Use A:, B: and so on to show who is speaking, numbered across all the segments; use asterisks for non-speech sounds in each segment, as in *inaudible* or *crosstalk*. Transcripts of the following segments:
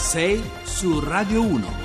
A: 6 su Radio 1.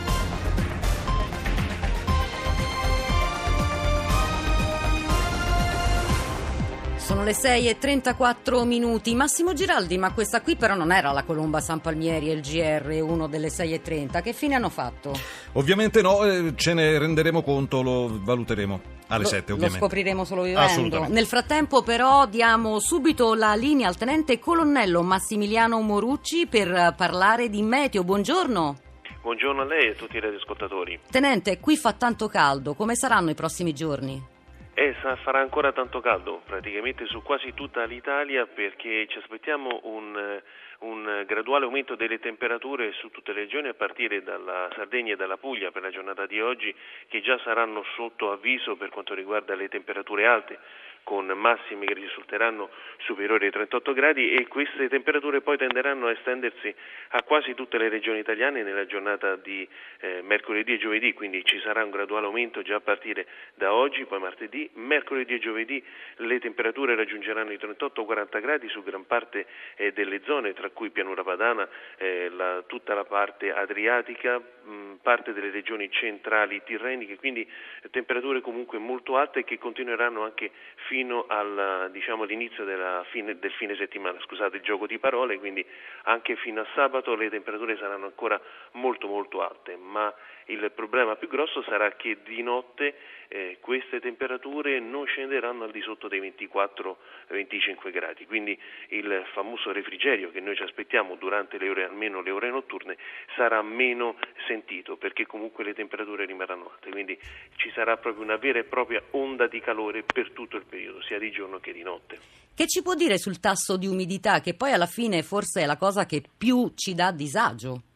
B: Le 6 e 34 minuti. Massimo Giraldi, ma questa qui però non era la Colomba San Palmieri e il GR, uno delle 6 e 30. Che fine hanno fatto?
C: Ovviamente no, eh, ce ne renderemo conto, lo valuteremo alle
B: Lo-
C: 7
B: Lo
C: ovviamente.
B: scopriremo solo vivendo. Nel frattempo, però, diamo subito la linea al tenente colonnello Massimiliano Morucci per parlare di meteo. Buongiorno.
D: Buongiorno a lei e a tutti i radioascoltatori.
B: Tenente, qui fa tanto caldo. Come saranno i prossimi giorni?
D: Eh, farà ancora tanto caldo praticamente su quasi tutta l'Italia perché ci aspettiamo un, un graduale aumento delle temperature su tutte le regioni a partire dalla Sardegna e dalla Puglia per la giornata di oggi che già saranno sotto avviso per quanto riguarda le temperature alte con massimi che risulteranno superiori ai 38 gradi e queste temperature poi tenderanno a estendersi a quasi tutte le regioni italiane nella giornata di eh, mercoledì e giovedì, quindi ci sarà un graduale aumento già a partire da oggi, poi martedì, mercoledì e giovedì le temperature raggiungeranno i 38-40 gradi su gran parte eh, delle zone, tra cui pianura padana, eh, la- tutta la parte adriatica, mh, parte delle regioni centrali tirreniche, quindi temperature comunque molto alte che continueranno anche fino al, diciamo, all'inizio fine- del fine settimana, scusate il gioco di parole, quindi anche fino a sabato le temperature saranno ancora molto molto alte, ma il problema più grosso sarà che di notte eh, queste temperature non scenderanno al di sotto dei 24-25 gradi, quindi il famoso refrigerio che noi ci aspettiamo durante le ore, almeno le ore notturne, sarà meno sentito perché comunque le temperature rimarranno alte, quindi ci sarà proprio una vera e propria onda di calore per tutto il periodo, sia di giorno che di notte.
B: Che ci può dire sul tasso di umidità, che poi alla fine forse è la cosa che più ci dà disagio?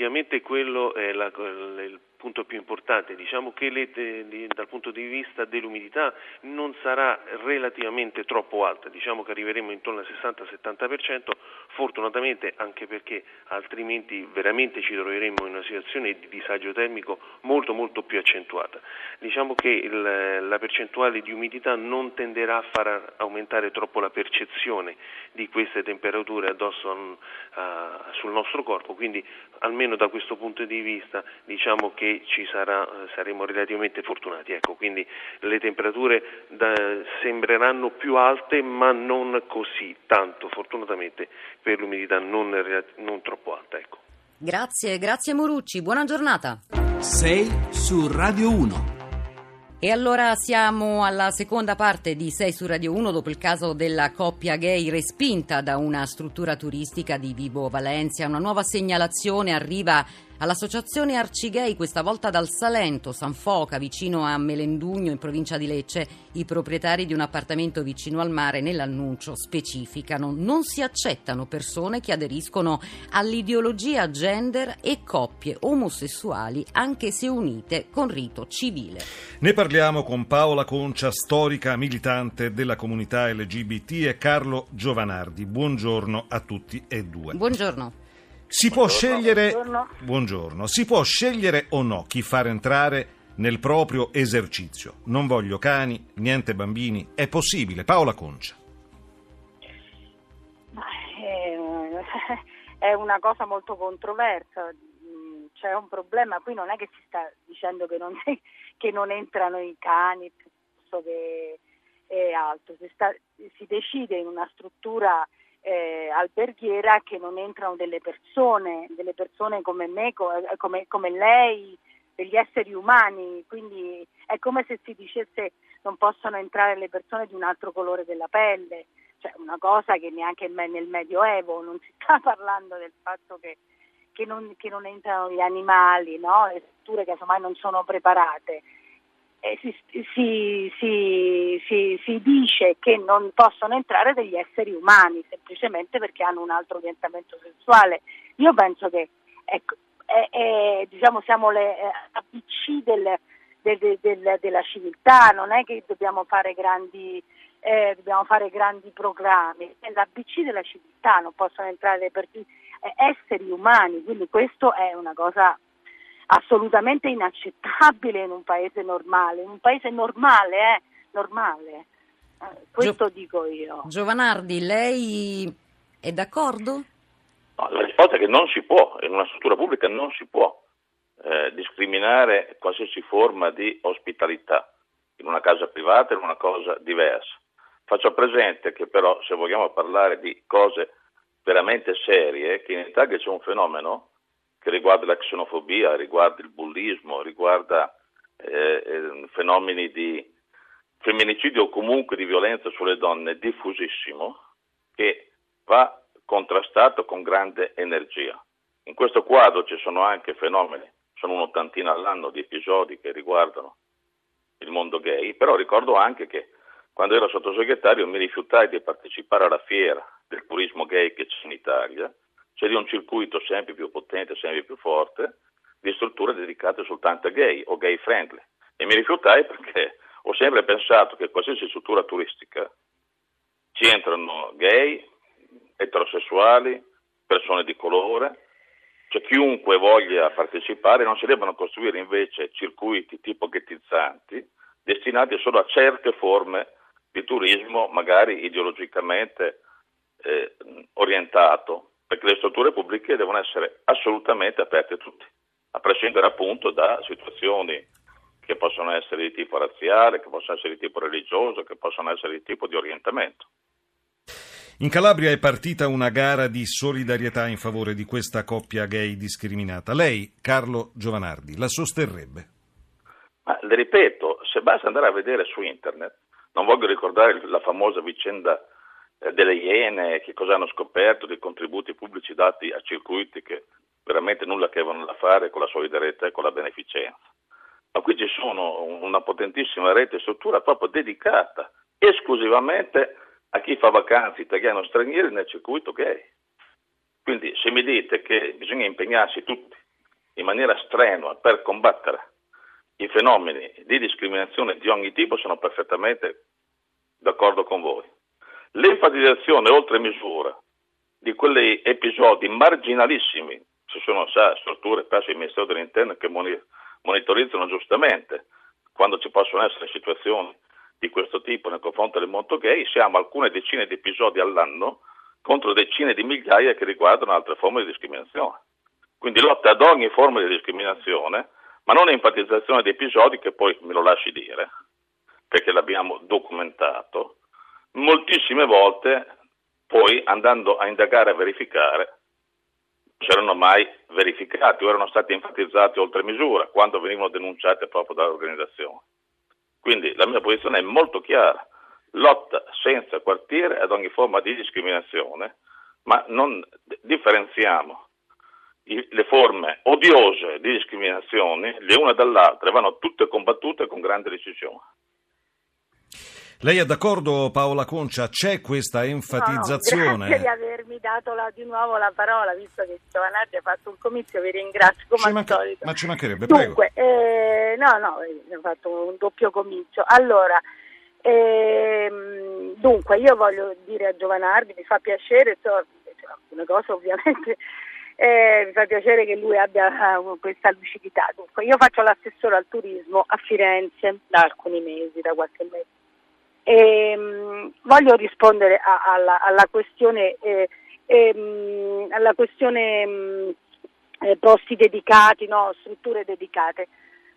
D: Effettivamente quello è la- il punto più importante. Diciamo che le- dal punto di vista dell'umidità non sarà relativamente troppo alta, diciamo che arriveremo intorno al 60-70%, fortunatamente anche perché altrimenti veramente ci troveremo in una situazione di disagio termico molto molto più accentuata. Diciamo che il- la percentuale di umidità non tenderà a far aumentare troppo la percezione di queste temperature addosso a- a- sul nostro corpo, quindi almeno da questo punto di vista diciamo che ci sarà, eh, saremo relativamente fortunati. Ecco, quindi le temperature da- sembreranno più alte ma non così tanto, fortunatamente per l'umidità non, non troppo alta. Ecco.
B: Grazie, grazie Morucci, buona giornata.
A: 6 su Radio 1.
B: E allora siamo alla seconda parte di 6 su Radio 1 dopo il caso della coppia gay respinta da una struttura turistica di Vibo Valencia. Una nuova segnalazione arriva all'associazione Arcigay, questa volta dal Salento, San Foca, vicino a Melendugno, in provincia di Lecce. I proprietari di un appartamento vicino al mare nell'annuncio specificano non si accettano persone che aderiscono all'ideologia gender e coppie omosessuali anche se unite con rito civile.
C: Ne parliamo con Paola Concia, storica militante della comunità LGBT e Carlo Giovanardi. Buongiorno a tutti e due.
B: Buongiorno.
C: Si può scegliere
E: buongiorno.
C: Buongiorno. Si può scegliere o no chi far entrare nel proprio esercizio. Non voglio cani, niente bambini. È possibile. Paola Concia.
E: Eh, *laughs* È una cosa molto controversa, Mm, c'è un problema, qui non è che si sta dicendo che non, *laughs* che non entrano i cani piuttosto che e altro, si, sta- si decide in una struttura eh, alberghiera che non entrano delle persone, delle persone come me, eh, come, come lei, degli esseri umani, quindi è come se si dicesse non possono entrare le persone di un altro colore della pelle, cioè una cosa che neanche nel Medioevo non si *laughs* sta parlando del fatto che, che non, che non entrano gli animali, no? le strutture che casomai non sono preparate. E si, si- si- si- dice che non possono entrare degli esseri umani semplicemente perché hanno un altro orientamento sessuale. Io penso che ecco, è- è- diciamo, siamo le eh, ABC del- del- del- del- della civiltà, non è che dobbiamo fare grandi, eh, dobbiamo fare grandi programmi, è l'ABC della civiltà, non possono entrare per- eh, esseri umani, quindi questo è una cosa assolutamente inaccettabile in un paese normale, in un paese normale, eh, normale. Eh, questo dico io.
B: Giovanardi, lei è d'accordo?
D: Allora,
F: risposta è che non si può, in una struttura pubblica non si può eh, discriminare qualsiasi forma di ospitalità, in una casa privata in una cosa diversa. Faccio presente che però se vogliamo parlare di cose veramente serie, che in Italia c'è un fenomeno che riguarda la xenofobia, riguarda il bullismo, riguarda eh, eh, fenomeni di femminicidio o comunque di violenza sulle donne diffusissimo, che va contrastato con grande energia. In questo quadro ci sono anche fenomeni, sono un'ottantina all'anno di episodi che riguardano il mondo gay, però ricordo anche che quando ero sottosegretario mi rifiutai di partecipare alla fiera del turismo gay che c'è in Italia, di un circuito sempre più potente, sempre più forte, di strutture dedicate soltanto a gay o gay friendly. E mi rifiutai perché ho sempre pensato che qualsiasi struttura turistica ci entrano gay, eterosessuali, persone di colore, cioè chiunque voglia partecipare, non si debbano costruire invece circuiti tipo ghettizzanti destinati solo a certe forme di turismo, magari ideologicamente eh, orientato, perché le strutture pubbliche devono essere assolutamente aperte a tutti, a prescindere appunto da situazioni che possono essere di tipo razziale, che possono essere di tipo religioso, che possono essere di tipo di orientamento.
C: In Calabria è partita una gara di solidarietà in favore di questa coppia gay discriminata. Lei, Carlo Giovanardi, la sosterrebbe?
F: Ma le ripeto, se basta andare a vedere su internet, non voglio ricordare la famosa vicenda delle Iene, che cosa hanno scoperto dei contributi pubblici dati a circuiti che veramente nulla che avevano da fare con la solidarietà e con la beneficenza. Ma qui ci sono una potentissima rete e struttura proprio dedicata esclusivamente a chi fa vacanze italiano stranieri nel circuito gay. Quindi se mi dite che bisogna impegnarsi tutti in maniera strenua per combattere i fenomeni di discriminazione di ogni tipo, sono perfettamente d'accordo con voi. L'enfatizzazione oltre misura di quegli episodi marginalissimi, ci sono sa, strutture presso il Ministero dell'Interno che monitorizzano giustamente quando ci possono essere situazioni di questo tipo nei confronti del mondo gay, siamo alcune decine di episodi all'anno contro decine di migliaia che riguardano altre forme di discriminazione. Quindi lotta ad ogni forma di discriminazione, ma non enfatizzazione di episodi che poi me lo lasci dire, perché l'abbiamo documentato, moltissime volte poi andando a indagare a verificare non erano mai verificati o erano stati enfatizzati oltre misura quando venivano denunciati proprio dall'organizzazione. Quindi la mia posizione è molto chiara, lotta senza quartiere ad ogni forma di discriminazione, ma non differenziamo le forme odiose di discriminazione le une dall'altra, vanno tutte combattute con grande decisione.
C: Lei è d'accordo Paola Concia? C'è questa enfatizzazione?
E: No, grazie di avermi dato la, di nuovo la parola, visto che Giovanardi ha fatto un comizio, vi ringrazio come ci al manca, solito.
C: Ma ci mancherebbe,
E: Dunque, eh, no, no, ho fatto un doppio comizio. Allora, ehm, dunque, io voglio dire a Giovanardi, mi fa piacere, so, una cosa ovviamente *laughs* eh, mi fa piacere che lui abbia uh, questa lucidità. Dunque, io faccio l'assessore al turismo a Firenze da alcuni mesi, da qualche mese. E, um, voglio rispondere a, alla, alla, questione, eh, ehm, alla questione um, eh, posti dedicati, no, strutture dedicate.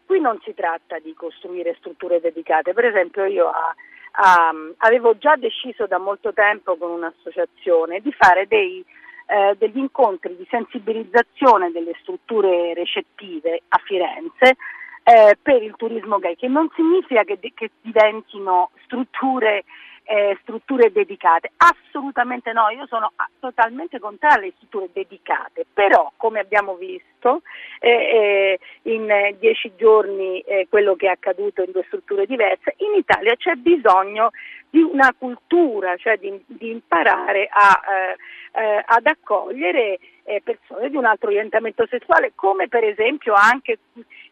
E: Qui non si tratta di costruire strutture dedicate, per esempio io a, a, avevo già deciso da molto tempo con un'associazione di fare dei, eh, degli incontri di sensibilizzazione delle strutture recettive a Firenze eh, per il turismo gay, che non significa che, che diventino strutture, eh, strutture, dedicate, assolutamente no, io sono totalmente contraria alle strutture dedicate, però come abbiamo visto eh, eh, in dieci giorni eh, quello che è accaduto in due strutture diverse, in Italia c'è bisogno di una cultura, cioè di, di imparare a, eh, ad accogliere eh, persone di un altro orientamento sessuale, come per esempio anche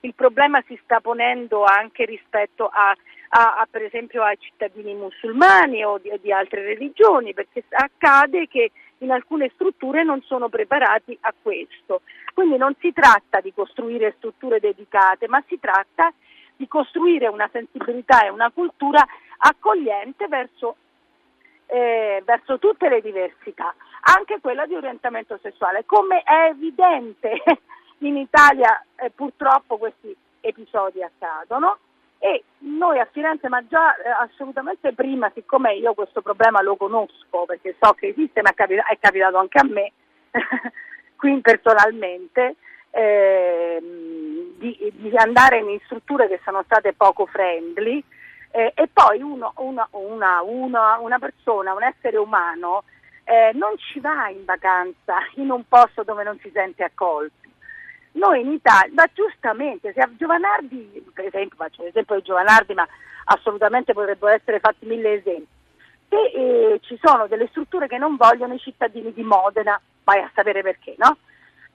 E: il problema si sta ponendo anche rispetto a, a, a per esempio ai cittadini musulmani o di, di altre religioni, perché accade che in alcune strutture non sono preparati a questo. Quindi non si tratta di costruire strutture dedicate, ma si tratta di costruire una sensibilità e una cultura accogliente verso eh, verso tutte le diversità, anche quella di orientamento sessuale. Come è evidente *laughs* in Italia eh, purtroppo questi episodi accadono e noi a Firenze, ma già eh, assolutamente prima, siccome io questo problema lo conosco perché so che esiste, ma è capitato, è capitato anche a me, *laughs* qui personalmente, eh, di, di, andare in strutture che sono state poco friendly eh, e poi uno, uno, una, una, una, persona, un essere umano, eh, non ci va in vacanza in un posto dove non si sente accolto. Noi in Italia, ma giustamente, se a Giovanardi, per esempio, faccio l'esempio di Giovanardi, ma assolutamente potrebbero essere fatti mille esempi, se eh, ci sono delle strutture che non vogliono i cittadini di Modena, vai a sapere perché, no?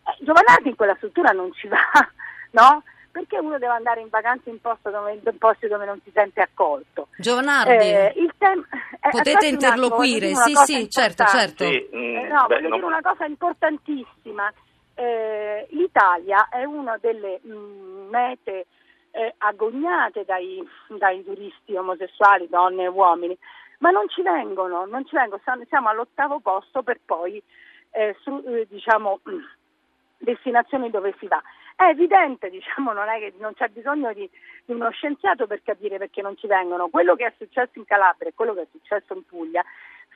E: Eh, Giovanardi in quella struttura non ci va, *laughs* no? Perché uno deve andare in vacanza in, dove, in posti dove non si sente accolto?
B: Giovanardi, eh, tem- eh, potete interloquire, attimo, sì sì, certo, certo. Sì,
E: mm, eh, no, beh, voglio non... dire una cosa importantissima. Eh, L'Italia è una delle mh, mm, mete eh, agognate dai, dai turisti omosessuali, donne e uomini, ma non ci vengono, non ci vengono, siamo all'ottavo posto per poi eh, su, eh, diciamo, destinazioni dove si va. È evidente, diciamo, non, è che, non c'è bisogno di, di, uno scienziato per capire perché non ci vengono. Quello che è successo in Calabria e quello che è successo in Puglia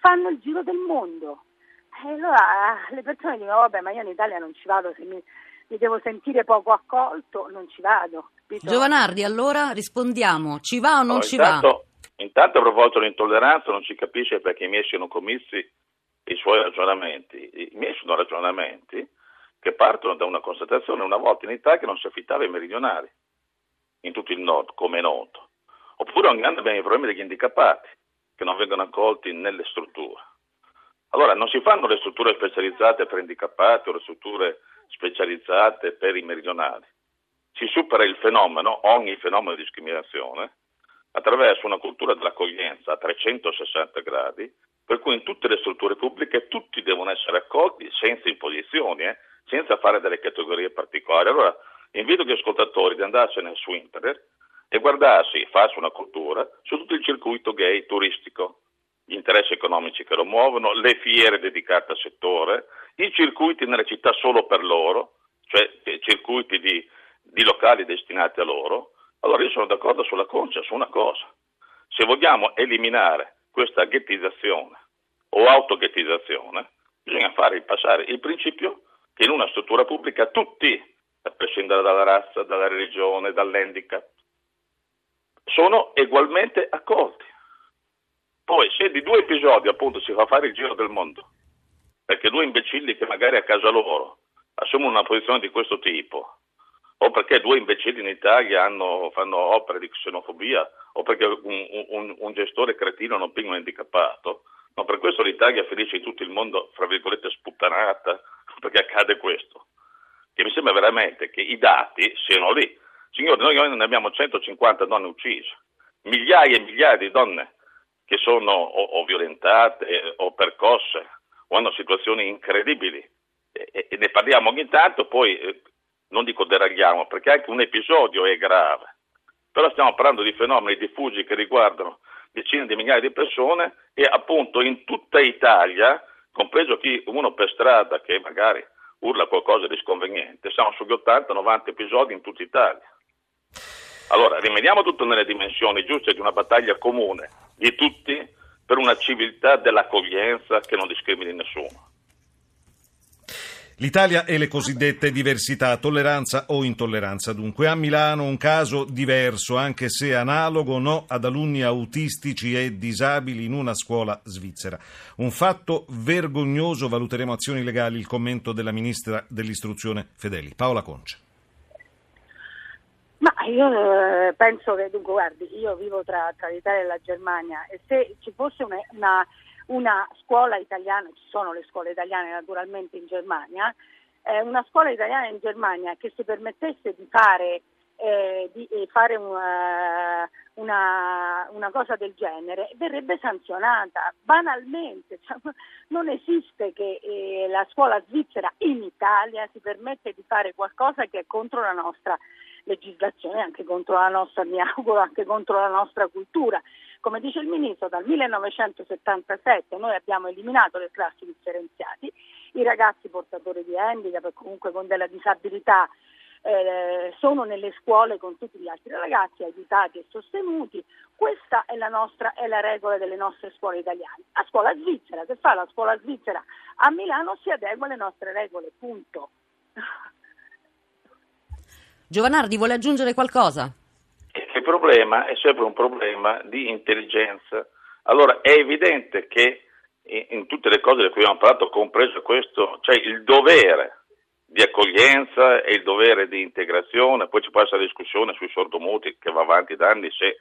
E: fanno il giro del mondo. E allora le persone dicono, vabbè, ma io in Italia non ci vado, se mi, mi devo sentire poco accolto, non ci vado.
B: Capito? Giovanardi, allora rispondiamo, ci va o non no, ci intanto, va?
F: Intanto a proposito dell'intolleranza non si capisce perché i miei siano commessi i suoi ragionamenti. I miei sono ragionamenti che partono da una constatazione una volta in Italia che non si affittava ai meridionali, in tutto il nord, come è noto. Oppure ogni anno abbiamo i problemi degli handicappati, che non vengono accolti nelle strutture. Allora non si fanno le strutture specializzate per handicappati o le strutture specializzate per i meridionali. Si supera il fenomeno, ogni fenomeno di discriminazione, attraverso una cultura dell'accoglienza a 360 gradi, per cui in tutte le strutture pubbliche tutti devono essere accolti senza imposizioni, eh, senza fare delle categorie particolari. Allora invito gli ascoltatori di andarsene su internet e guardarsi, farsi una cultura su tutto il circuito gay turistico, gli interessi economici che lo muovono, le fiere dedicate al settore, i circuiti nelle città solo per loro, cioè circuiti di, di locali destinati a loro. Allora io sono d'accordo sulla concia, su una cosa. Se vogliamo eliminare questa ghettizzazione o autoghettizzazione, bisogna fare passare il principio che in una struttura pubblica tutti, a prescindere dalla razza, dalla religione, dall'handicap, sono ugualmente accolti. Poi se di due episodi appunto si fa fare il giro del mondo, perché due imbecilli che magari a casa loro assumono una posizione di questo tipo, o perché due imbecilli in Italia hanno, fanno opere di xenofobia, o perché un, un, un gestore cretino non pinga un handicappato. Ma per questo l'Italia felice in tutto il mondo, fra virgolette, sputtanata, *laughs* perché accade questo. Che mi sembra veramente che i dati siano lì. Signori, noi ne abbiamo 150 donne uccise, migliaia e migliaia di donne che sono o, o violentate o percosse o hanno situazioni incredibili e, e ne parliamo ogni tanto, poi eh, non dico deragliamo, perché anche un episodio è grave, però stiamo parlando di fenomeni diffusi che riguardano decine di migliaia di persone e appunto in tutta Italia, compreso chi uno per strada che magari urla qualcosa di sconveniente, siamo sugli 80-90 episodi in tutta Italia. Allora, rimediamo tutto nelle dimensioni giuste di una battaglia comune di tutti per una civiltà dell'accoglienza che non discrimini nessuno.
C: L'Italia e le cosiddette diversità, tolleranza o intolleranza. Dunque, a Milano un caso diverso, anche se analogo, no ad alunni autistici e disabili in una scuola svizzera. Un fatto vergognoso, valuteremo azioni legali, il commento della ministra dell'istruzione Fedeli. Paola Concia.
E: Io eh, penso che, dunque, guardi, io vivo tra, tra l'Italia e la Germania e se ci fosse una, una una scuola italiana, ci sono le scuole italiane naturalmente in Germania, eh, una scuola italiana in Germania che si permettesse di fare, eh, di, eh, fare una, una, una, cosa del genere verrebbe sanzionata banalmente. *laughs* Cioè, non esiste che eh, la scuola svizzera in Italia si permette di fare qualcosa che è contro la nostra legislazione anche contro la nostra, mi auguro, anche contro la nostra cultura. Come dice il Ministro, dal 1977 noi abbiamo eliminato le classi differenziate, i ragazzi portatori di handicap comunque con della disabilità eh, sono nelle scuole con tutti gli altri ragazzi aiutati e sostenuti. Questa è la, nostra, è la regola delle nostre scuole italiane. La scuola svizzera, che fa la scuola svizzera a Milano, si adegua alle nostre regole, punto.
B: Giovanardi vuole aggiungere qualcosa?
F: Il problema è sempre un problema di intelligenza. Allora è evidente che in tutte le cose di cui abbiamo parlato, compreso questo, c'è il dovere di accoglienza e il dovere di integrazione, poi ci può essere discussione sui sordomuti che va avanti da anni se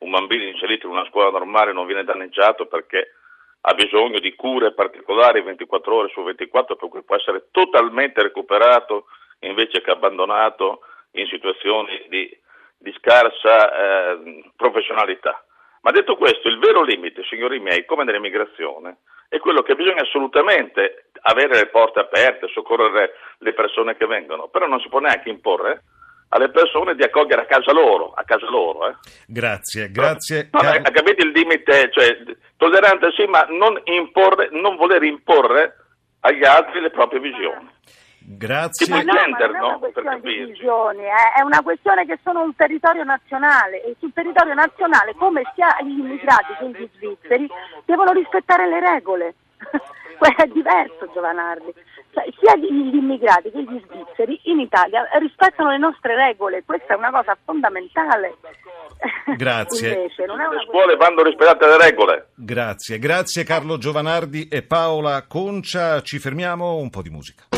F: un bambino inserito in una scuola normale non viene danneggiato perché ha bisogno di cure particolari 24 ore su 24 per cui può essere totalmente recuperato invece che abbandonato in situazioni di, di scarsa eh, professionalità. Ma detto questo, il vero limite, signori miei, come nell'immigrazione, è quello che bisogna assolutamente avere le porte aperte, soccorrere le persone che vengono, però non si può neanche imporre alle persone di accogliere a casa loro, a casa loro. Eh.
C: Grazie, grazie.
F: No, no, capite il limite, cioè, tollerante sì, ma non, imporre, non voler imporre agli altri le proprie visioni.
C: Grazie.
E: Ma no, ma non è una questione di visioni, eh? è una questione che sono un territorio nazionale e sul territorio nazionale, come sia gli immigrati che gli svizzeri, devono rispettare le regole. *laughs* è diverso Giovanardi. Cioè, sia gli immigrati che gli svizzeri in Italia rispettano le nostre regole, questa è una cosa fondamentale. *laughs*
C: Grazie.
F: Invece, le scuole vanno rispettate le regole.
C: Grazie, grazie Carlo Giovanardi e Paola Concia. Ci fermiamo un po' di musica.